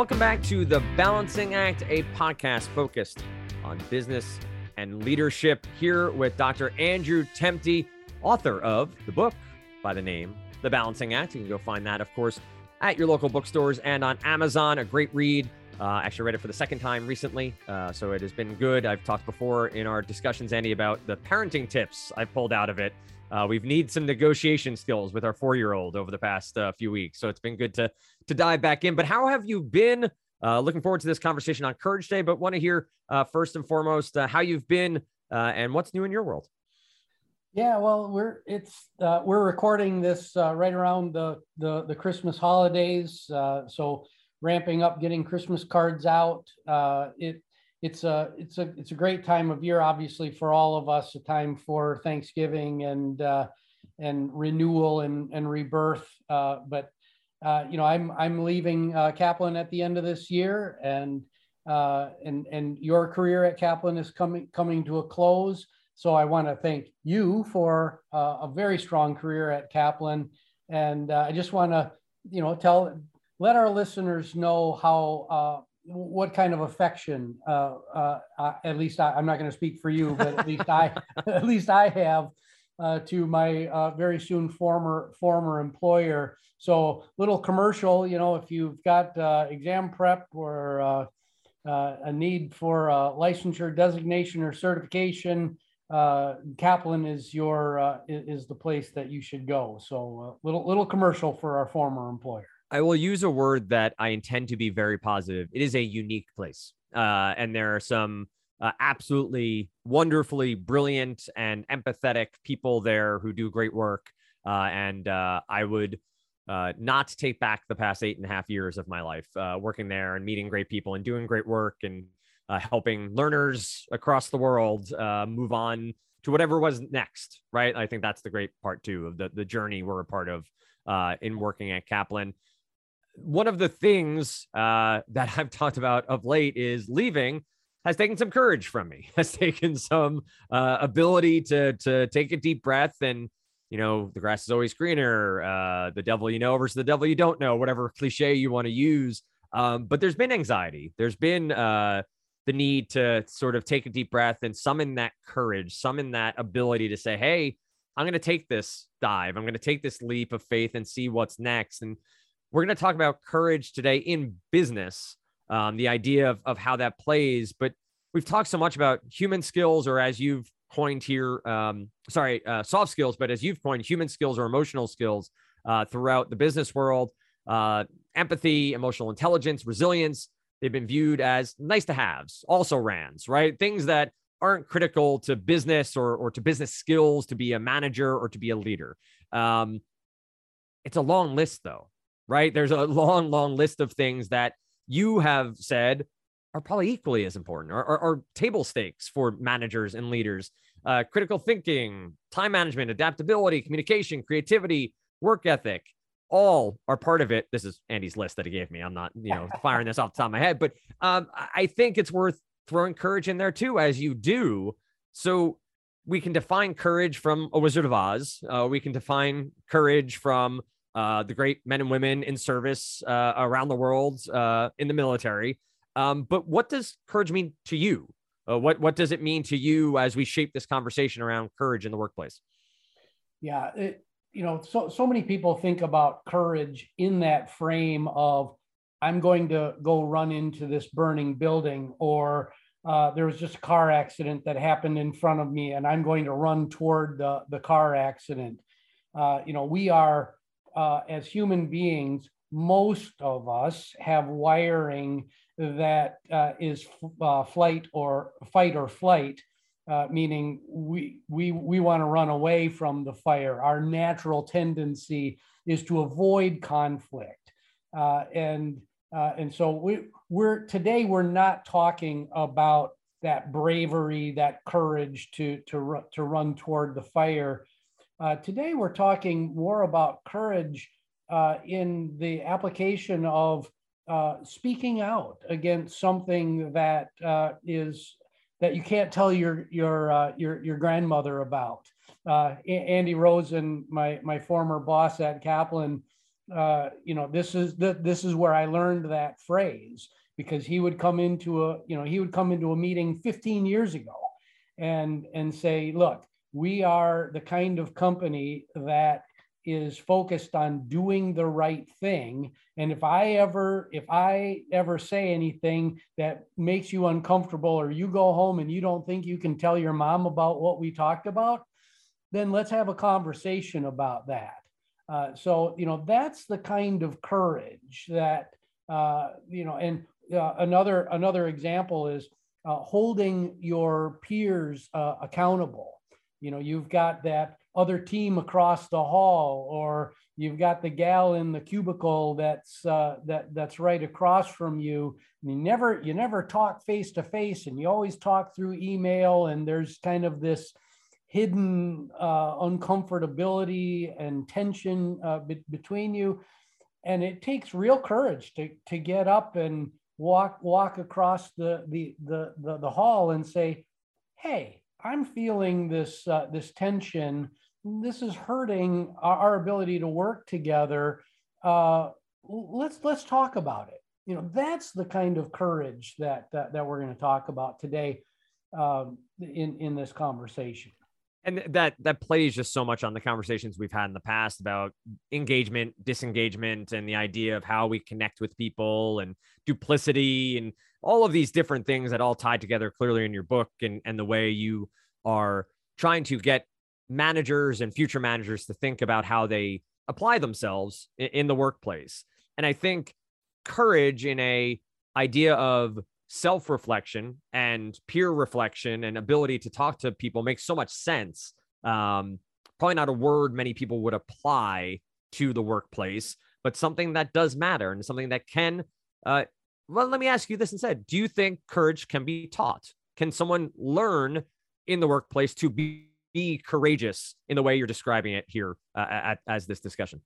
Welcome back to The Balancing Act, a podcast focused on business and leadership. Here with Dr. Andrew Temte, author of the book by the name The Balancing Act. You can go find that, of course, at your local bookstores and on Amazon. A great read. Uh, actually, read it for the second time recently, uh, so it has been good. I've talked before in our discussions, Andy, about the parenting tips I pulled out of it. Uh, we've need some negotiation skills with our four-year-old over the past uh, few weeks, so it's been good to to dive back in. But how have you been? Uh, looking forward to this conversation on Courage Day, but want to hear uh, first and foremost how you've been and what's new in your world. Yeah, well, we're it's uh, we're recording this uh, right around the the, the Christmas holidays, uh, so ramping up, getting Christmas cards out. Uh, it it's a it's a it's a great time of year, obviously for all of us, a time for Thanksgiving and uh, and renewal and and rebirth. Uh, but you know, I'm I'm leaving Kaplan at the end of this year, and and and your career at Kaplan is coming coming to a close. So I want to thank you for uh, a very strong career at Kaplan, and uh, I just want to, you know, tell let our listeners know how uh, what kind of affection, uh, uh, at least I, am not going to speak for you, but at least I at least I have uh, to my very soon former former employer. So little commercial, you know, if you've got exam prep or a need for a licensure, designation, or certification uh, Kaplan is your uh, is the place that you should go. So uh, little little commercial for our former employer. I will use a word that I intend to be very positive. It is a unique place, uh, and there are some uh, absolutely wonderfully brilliant and empathetic people there who do great work. Uh, and uh, I would uh, not take back the past eight and a half years of my life uh, working there and meeting great people and doing great work and helping learners across the world move on to whatever was next, right? I think that's the great part too of the, the journey we're a part of in working at Kaplan. One of the things uh, that I've talked about of late is leaving has taken some courage from me, has taken some uh, ability to to take a deep breath and you know the grass is always greener, uh, the devil you know versus the devil you don't know, whatever cliche you want to use. Um, but there's been anxiety. There's been the need to sort of take a deep breath and summon that courage, summon that ability to say, Hey, I'm going to take this dive. I'm going to take this leap of faith and see what's next. And we're going to talk about courage today in business, um, the idea of, of how that plays. But we've talked so much about human skills, or as you've coined here, um, sorry, uh, soft skills, but as you've coined, human skills or emotional skills uh, throughout the business world, uh, empathy, emotional intelligence, resilience. They've been viewed as nice to haves, also rans, right? Things that aren't critical to business or, or to business skills to be a manager or to be a leader. Um, it's a long list, though, right? There's a long, long list of things that you have said are probably equally as important or, or, or table stakes for managers and leaders. Uh, critical thinking, time management, adaptability, communication, creativity, work ethic all are part of it. This is Andy's list that he gave me. I'm not, you know, firing this off the top of my head, but um, I think it's worth throwing courage in there too, as you do. So we can define courage from a Wizard of Oz. Uh, we can define courage from uh, the great men and women in service uh, around the world uh, in the military. Um, but what does courage mean to you? Uh, what what does it mean to you as we shape this conversation around courage in the workplace? Yeah, it, you know, so so many people think about courage in that frame of I'm going to go run into this burning building, or uh, there was just a car accident that happened in front of me, and I'm going to run toward the the car accident. Uh, you know, we are uh, as human beings. Most of us have wiring that uh, is uh, flight or fight or flight uh, meaning we we we want to run away from the fire. Our natural tendency is to avoid conflict, uh, and uh, and so we we're today we're not talking about that bravery, that courage to to to run toward the fire. Uh, today we're talking more about courage uh, in the application of uh, speaking out against something that is that you can't tell your your uh, your your grandmother about. Uh, Andy Rosen, my my former boss at Kaplan, uh, you know, this is the, this is where I learned that phrase because he would come into a, you know, he would come into a meeting 15 years ago and, and say, look, we are the kind of company that is focused on doing the right thing. And if i ever if i ever say anything that makes you uncomfortable or you go home and you don't think you can tell your mom about what we talked about then let's have a conversation about that. Uh, so you know that's the kind of courage that uh, you know and uh, another another example is uh, holding your peers uh, accountable you know you've got that other team across the hall or you've got the gal in the cubicle that's uh, that that's right across from you. And you never you never talk face to face and you always talk through email and there's kind of this hidden uh, uncomfortability and tension uh, be- between you. And it takes real courage to to get up and walk walk across the the the the, the hall and say hey i'm feeling this uh, this tension this is hurting our, our ability to work together. Uh, let's let's talk about it. You know, that's the kind of courage that that, that we're going to talk about today um, in in this conversation. And that that plays just so much on the conversations we've had in the past about engagement, disengagement, and the idea of how we connect with people and duplicity and all of these different things that all tie together clearly in your book and, and the way you are trying to get managers and future managers to think about how they apply themselves in, in the workplace. And I think courage in a idea of self-reflection and peer reflection and ability to talk to people makes so much sense. Um, probably not a word many people would apply to the workplace, but something that does matter and something that can. Uh, well, let me ask you this instead: Do you think courage can be taught? Can someone learn in the workplace to be be courageous in the way you're describing it here uh, at, as this discussion.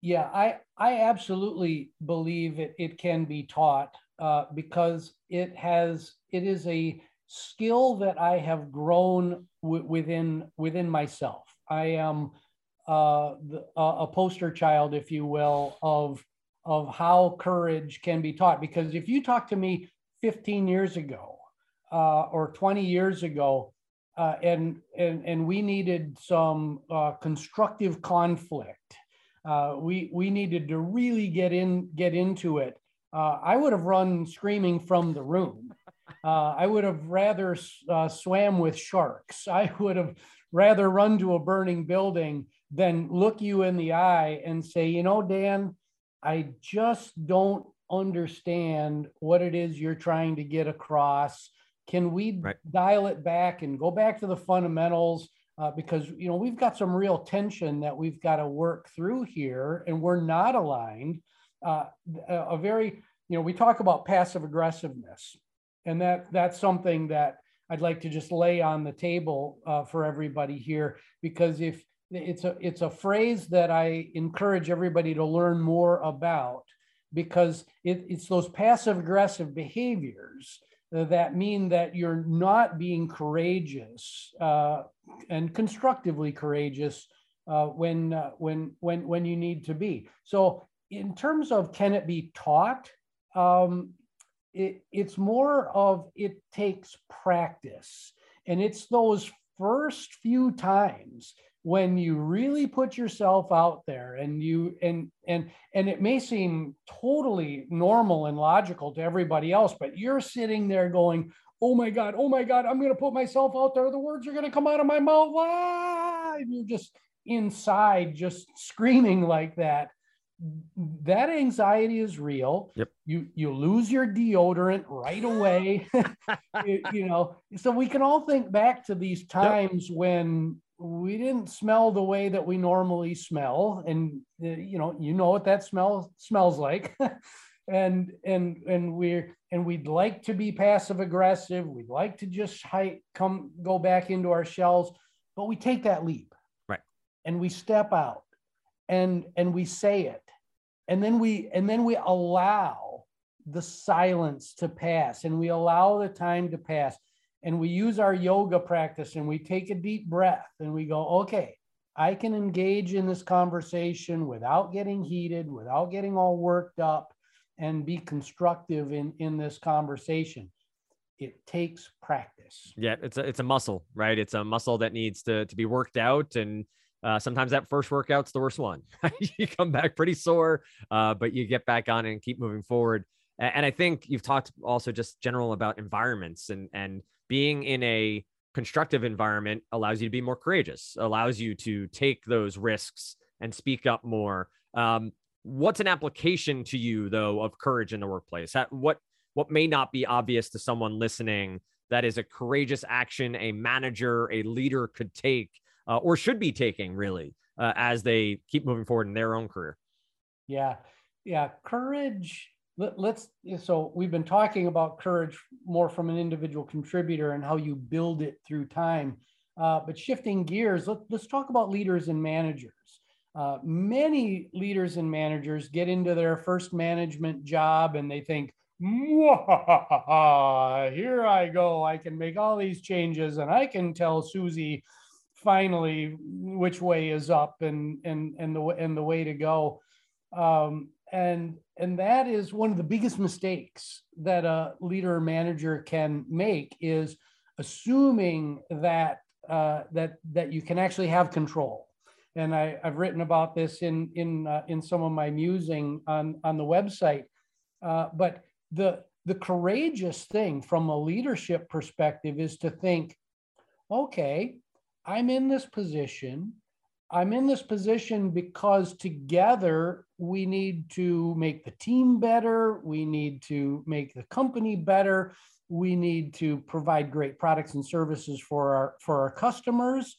Yeah, I I absolutely believe it it can be taught uh, because it has it is a skill that I have grown w- within within myself. I am uh, the, a poster child, if you will, of of how courage can be taught. Because if you talk to me 15 years ago uh, or 20 years ago, uh, and, and, and we needed some uh, constructive conflict. Uh, we, we needed to really get in, get into it. Uh, I would have run screaming from the room. Uh, I would have rather swam with sharks. I would have rather run to a burning building than look you in the eye and say, you know, Dan, I just don't understand what it is you're trying to get across. Can we right. dial it back and go back to the fundamentals? Uh, because you know we've got some real tension that we've got to work through here, and we're not aligned. Uh, a very you know we talk about passive aggressiveness, and that that's something that I'd like to just lay on the table uh, for everybody here because if it's a it's a phrase that I encourage everybody to learn more about because it, it's those passive aggressive behaviors that mean that you're not being courageous uh, and constructively courageous uh, when uh, when when when you need to be. So, in terms of can it be taught? Um, it, it's more of it takes practice, and it's those first few times when you really put yourself out there and you and and and it may seem totally normal and logical to everybody else but you're sitting there going oh my god oh my god i'm going to put myself out there the words are going to come out of my mouth ah! and you're just inside just screaming like that that anxiety is real yep. you you lose your deodorant right away you, you, know so we can all think back to these times yep. when we didn't smell the way that we normally smell. And uh, you know you know what that smell smells like. And and and we're and we'd like to be passive aggressive. We'd like to just hide, come go back into our shells but we take that leap. Right. And we step out and and we say it. And then we and then we allow the silence to pass. And we allow the time to pass and we use our yoga practice and we take a deep breath and we go, okay, I can engage in this conversation without getting heated, without getting all worked up, and be constructive in, in this conversation. It takes practice. Yeah, it's a it's a muscle, right? It's a muscle that needs to to be worked out, and uh, sometimes that first workout's the worst one. you come back pretty sore, uh, but you get back on and keep moving forward. And I think you've talked also just general about environments and and being in a constructive environment allows you to be more courageous, allows you to take those risks and speak up more. Um, what's an application to you though of courage in the workplace? What what may not be obvious to someone listening that is a courageous action a manager, a leader could take uh, or should be taking really uh, as they keep moving forward in their own career? Yeah, yeah, courage let, us so we've been talking about courage more from an individual contributor and how you build it through time. Uh, but shifting gears let, us talk about leaders and managers. Uh, many leaders and managers get into their first management job and they think here i go. I can make all these changes and i can tell susie finally which way is up and and and the and the way to go. Um, and and that is one of the biggest mistakes that a leader or manager can make is assuming that uh, that that you can actually have control. And I, have written about this in in uh, in some of my musing on on the website. Uh, but the the courageous thing from a leadership perspective is to think okay i'm in this position I'm in this position because together we need to make the team better. We need to make the company better. We need to provide great products and services for our, for our customers.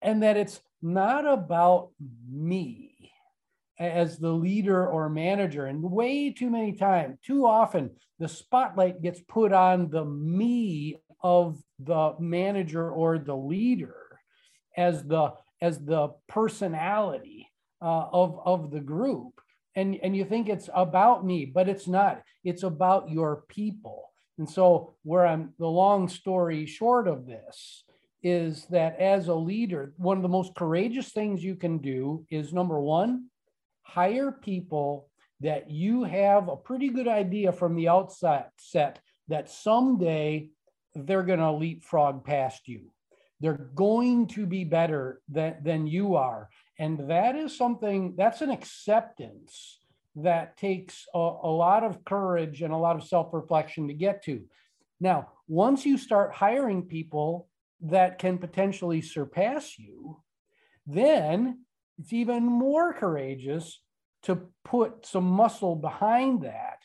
And that it's not about me as the leader or manager. And way too many times, too often, the spotlight gets put on the me of the manager or the leader as the as the personality uh, of, of the group. And, and you think it's about me, but it's not. It's about your people. And so, where I'm the long story short of this is that as a leader, one of the most courageous things you can do is number one, hire people that you have a pretty good idea from the outset set that someday they're going to leapfrog past you. They're going to be better than, than you are. And that is something, that's an acceptance that takes a, a lot of courage and a lot of self reflection to get to. Now, once you start hiring people that can potentially surpass you, then it's even more courageous to put some muscle behind that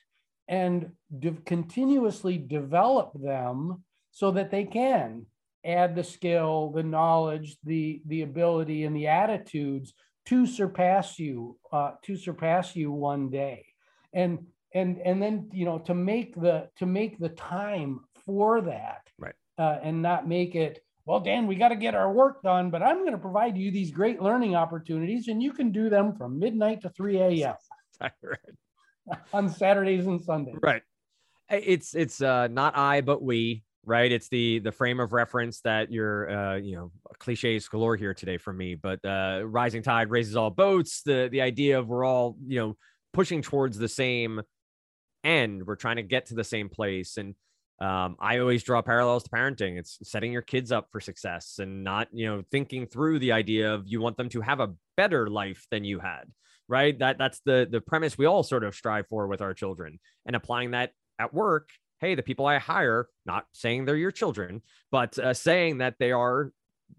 and de- continuously develop them so that they can add the skill, the knowledge, the the ability, and the attitudes to surpass you, uh, to surpass you one day, and and and then you know to make the to make the time for that, right, uh, and not make it. Well, Dan, we got to get our work done, but I'm going to provide you these great learning opportunities, and you can do them from midnight to 3 a.m. on Saturdays and Sundays. Right. It's it's uh, not I, but we right? It's the the frame of reference that you're, uh, you know, cliches galore here today for me. But uh, rising tide raises all boats. The the idea of we're all, you know, pushing towards the same end. We're trying to get to the same place. And um, I always draw parallels to parenting. It's setting your kids up for success and not, you know, thinking through the idea of you want them to have a better life than you had. Right. That that's the the premise we all sort of strive for with our children and applying that at work hey, the people I hire, not saying they're your children, but uh, saying that they are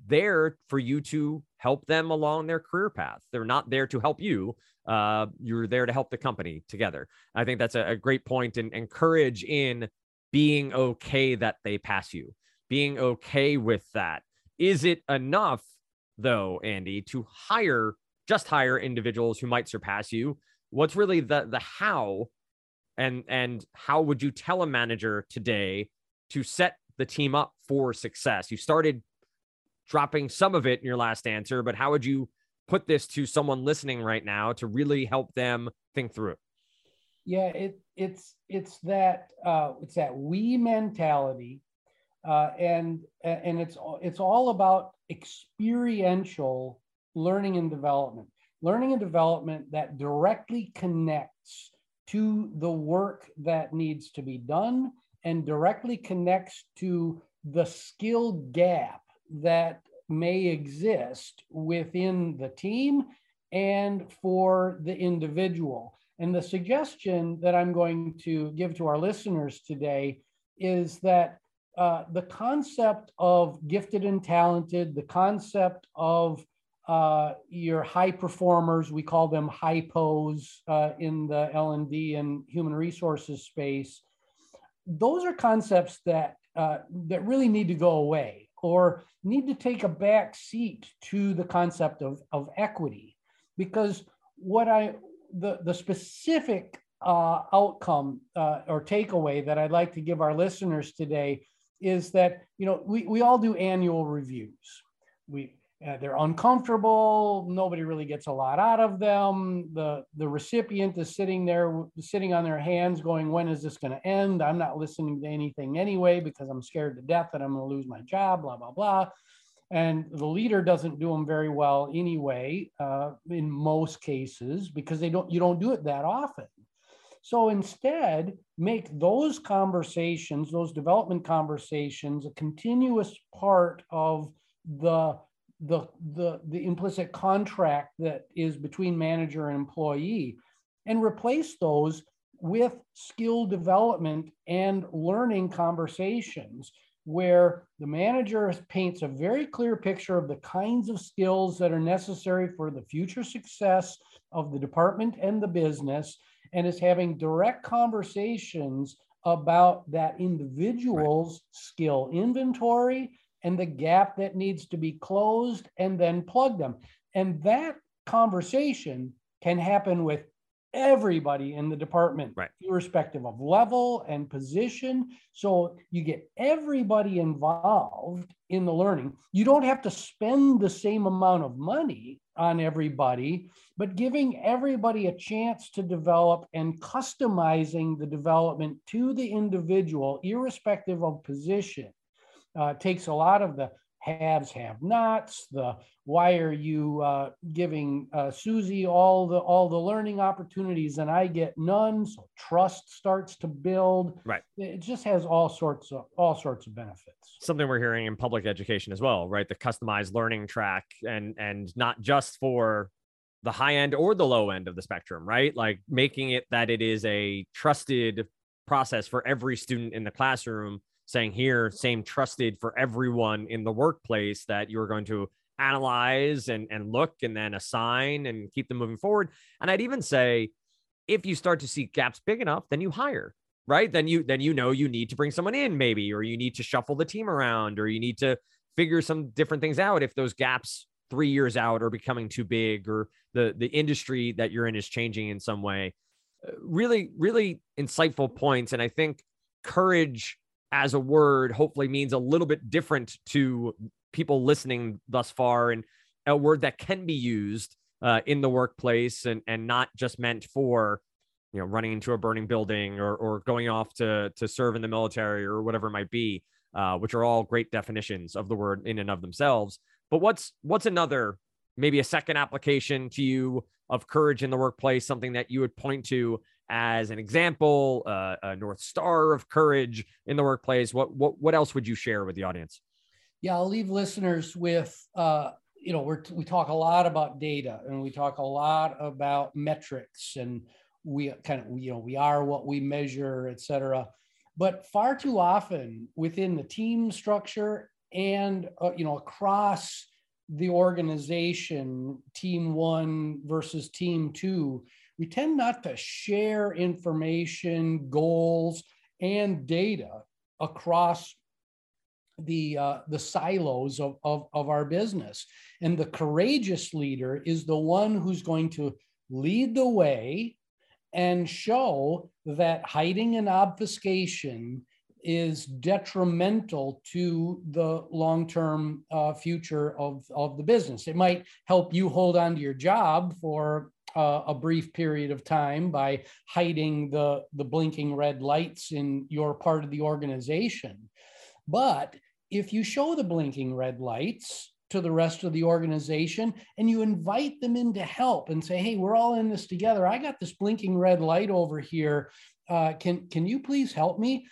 there for you to help them along their career path. They're not there to help you. Uh, you're there to help the company together. I think that's a, a great point and, and courage in being okay that they pass you, being okay with that. Is it enough, though, Andy, to hire just hire individuals who might surpass you? What's really the the how and and how would you tell a manager today to set the team up for success you started dropping some of it in your last answer but how would you put this to someone listening right now to really help them think through yeah it it's it's that uh it's that we mentality uh and and it's it's all about experiential learning and development. Learning and development that directly connects to the work that needs to be done and directly connects to the skill gap that may exist within the team and for the individual. And the suggestion that I'm going to give to our listeners today is that uh, the concept of gifted and talented, the concept of uh, your high performers, we call them hypos uh, in the L&D and human resources space. Those are concepts that uh, that really need to go away or need to take a back seat to the concept of, of equity because what I the the specific uh, outcome uh, or takeaway that I'd like to give our listeners today is that you know we, we all do annual reviews we uh, they're uncomfortable. Nobody really gets a lot out of them. The the recipient is sitting there sitting on their hands going when is this going to end? I'm not listening to anything anyway because i'm scared to death that i'm going to lose my job blah blah blah. And the leader doesn't do them very well anyway uh, in most cases because they don't you don't do it that often. So instead, make those conversations, those development conversations, a continuous part of the, the, the, the implicit contract that is between manager and employee, and replace those with skill development and learning conversations where the manager paints a very clear picture of the kinds of skills that are necessary for the future success of the department and the business and is having direct conversations about that individual's right. skill inventory and the gap that needs to be closed and then plug them. And that conversation can happen with everybody in the department, right. irrespective of level and position. So you get everybody involved in the learning. You don't have to spend the same amount of money on everybody, but giving everybody a chance to develop and customizing the development to the individual, irrespective of position, uh, takes a lot of the haves, have nots, the why are you uh, giving uh, Susie all the all the learning opportunities and I get none? So trust starts to build. Right. It just has all sorts of all sorts of benefits. Something we're hearing in public education as well, right? The customized learning track and and not just for the high end or the low end of the spectrum, right? Like making it that it is a trusted process for every student in the classroom saying here, same trusted for everyone in the workplace that you're going to analyze and, and look and then assign and keep them moving forward. And I'd even say if you start to see gaps big enough, then you hire, right? Then you then you know you need to bring someone in, maybe, or you need to shuffle the team around, or you need to figure some different things out if those gaps three years out are becoming too big or the the industry that you're in is changing in some way. Uh, really, really insightful points. And I think courage as a word hopefully means a little bit different to people listening thus far and a word that can be used uh, in the workplace and and not just meant for you know running into a burning building or or going off to to serve in the military or whatever it might be uh, which are all great definitions of the word in and of themselves. But what's what's another maybe a second application to you of courage in the workplace something that you would point to as an example, uh, a north star of courage in the workplace? What what what else would you share with the audience? Yeah, I'll leave listeners with uh, you know we're we talk a lot about data and we talk a lot about metrics and we kind of you know we are what we measure, et cetera. But far too often within the team structure and uh, you know across the organization, team one versus team two, we tend not to share information, goals, and data across the uh, the silos of, of, of our business. And the courageous leader is the one who's going to lead the way and show that hiding and obfuscation is detrimental to the long-term uh, future of, of the business. It might help you hold on to your job for uh, a brief period of time by hiding the, the blinking red lights in your part of the organization. But if you show the blinking red lights to the rest of the organization and you invite them in to help and say, hey, we're all in this together. I got this blinking red light over here. Uh, can, can you please help me?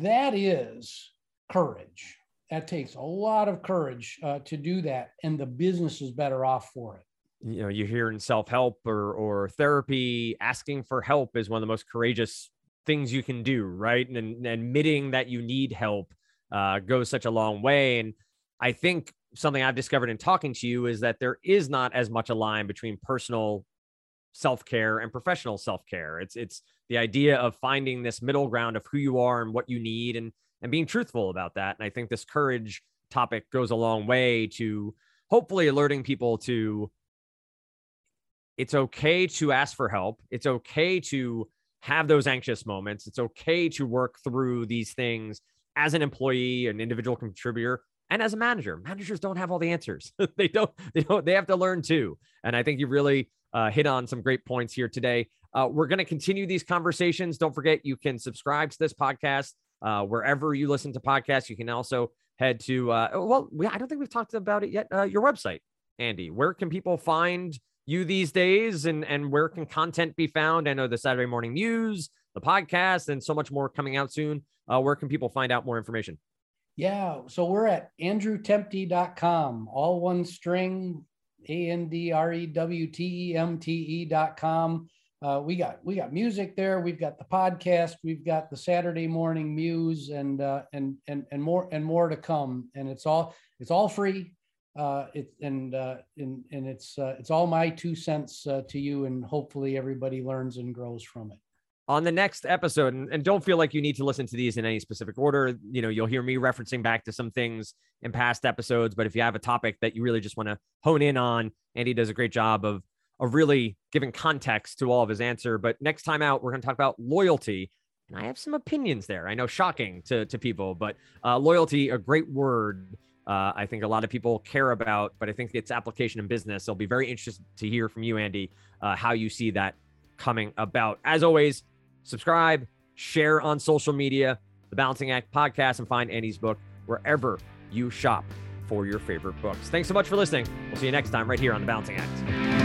That is courage. That takes a lot of courage uh, to do that. And the business is better off for it you know you hear in self-help or or therapy asking for help is one of the most courageous things you can do right? And, and admitting that you need help uh, goes such a long way. And i think something i've discovered in talking to you is that there is not as much a line between personal self-care and professional self-care. It's it's the idea of finding this middle ground of who you are and what you need and and being truthful about that. And i think this courage topic goes a long way to hopefully alerting people to it's okay to ask for help. It's okay to have those anxious moments. It's okay to work through these things as an employee, an individual contributor, and as a manager. Managers don't have all the answers. they don't. They don't. They have to learn too. And I think you really uh, hit on some great points here today. Uh, we're going to continue these conversations. Don't forget, you can subscribe to this podcast uh, wherever you listen to podcasts. You can also head to. Uh, well, we, I don't think we've talked about it yet. Uh, your website, Andy. Where can people find? You these days and and where can content be found? I know the Saturday Morning Muse, the podcast, and so much more coming out soon. Uh, where can people find out more information? Yeah, so we're at andrewtemte.com, all one string, A N D R E W T E M T E.com. Uh, we got we got music there. We've got the podcast. We've got the Saturday morning muse, and uh, and and and more and more to come. And it's all it's all free uh, it, and, uh, and, and it's, uh, it's all my two cents uh, to you and hopefully everybody learns and grows from it. On the next episode, and, and don't feel like you need to listen to these in any specific order. You know, you'll hear me referencing back to some things in past episodes, but if you have a topic that you really just want to hone in on, Andy does a great job of, of really giving context to all of his answer. But next time out, we're going to talk about loyalty. And I have some opinions there. I know shocking to, to people, but uh, loyalty, a great word uh, I think a lot of people care about, but I think its application in business. I'll be very interested to hear from you, Andy, uh, how you see that coming about. As always, subscribe, share on social media, the Balancing Act podcast, and find Andy's book wherever you shop for your favorite books. Thanks so much for listening. We'll see you next time right here on the Balancing Act.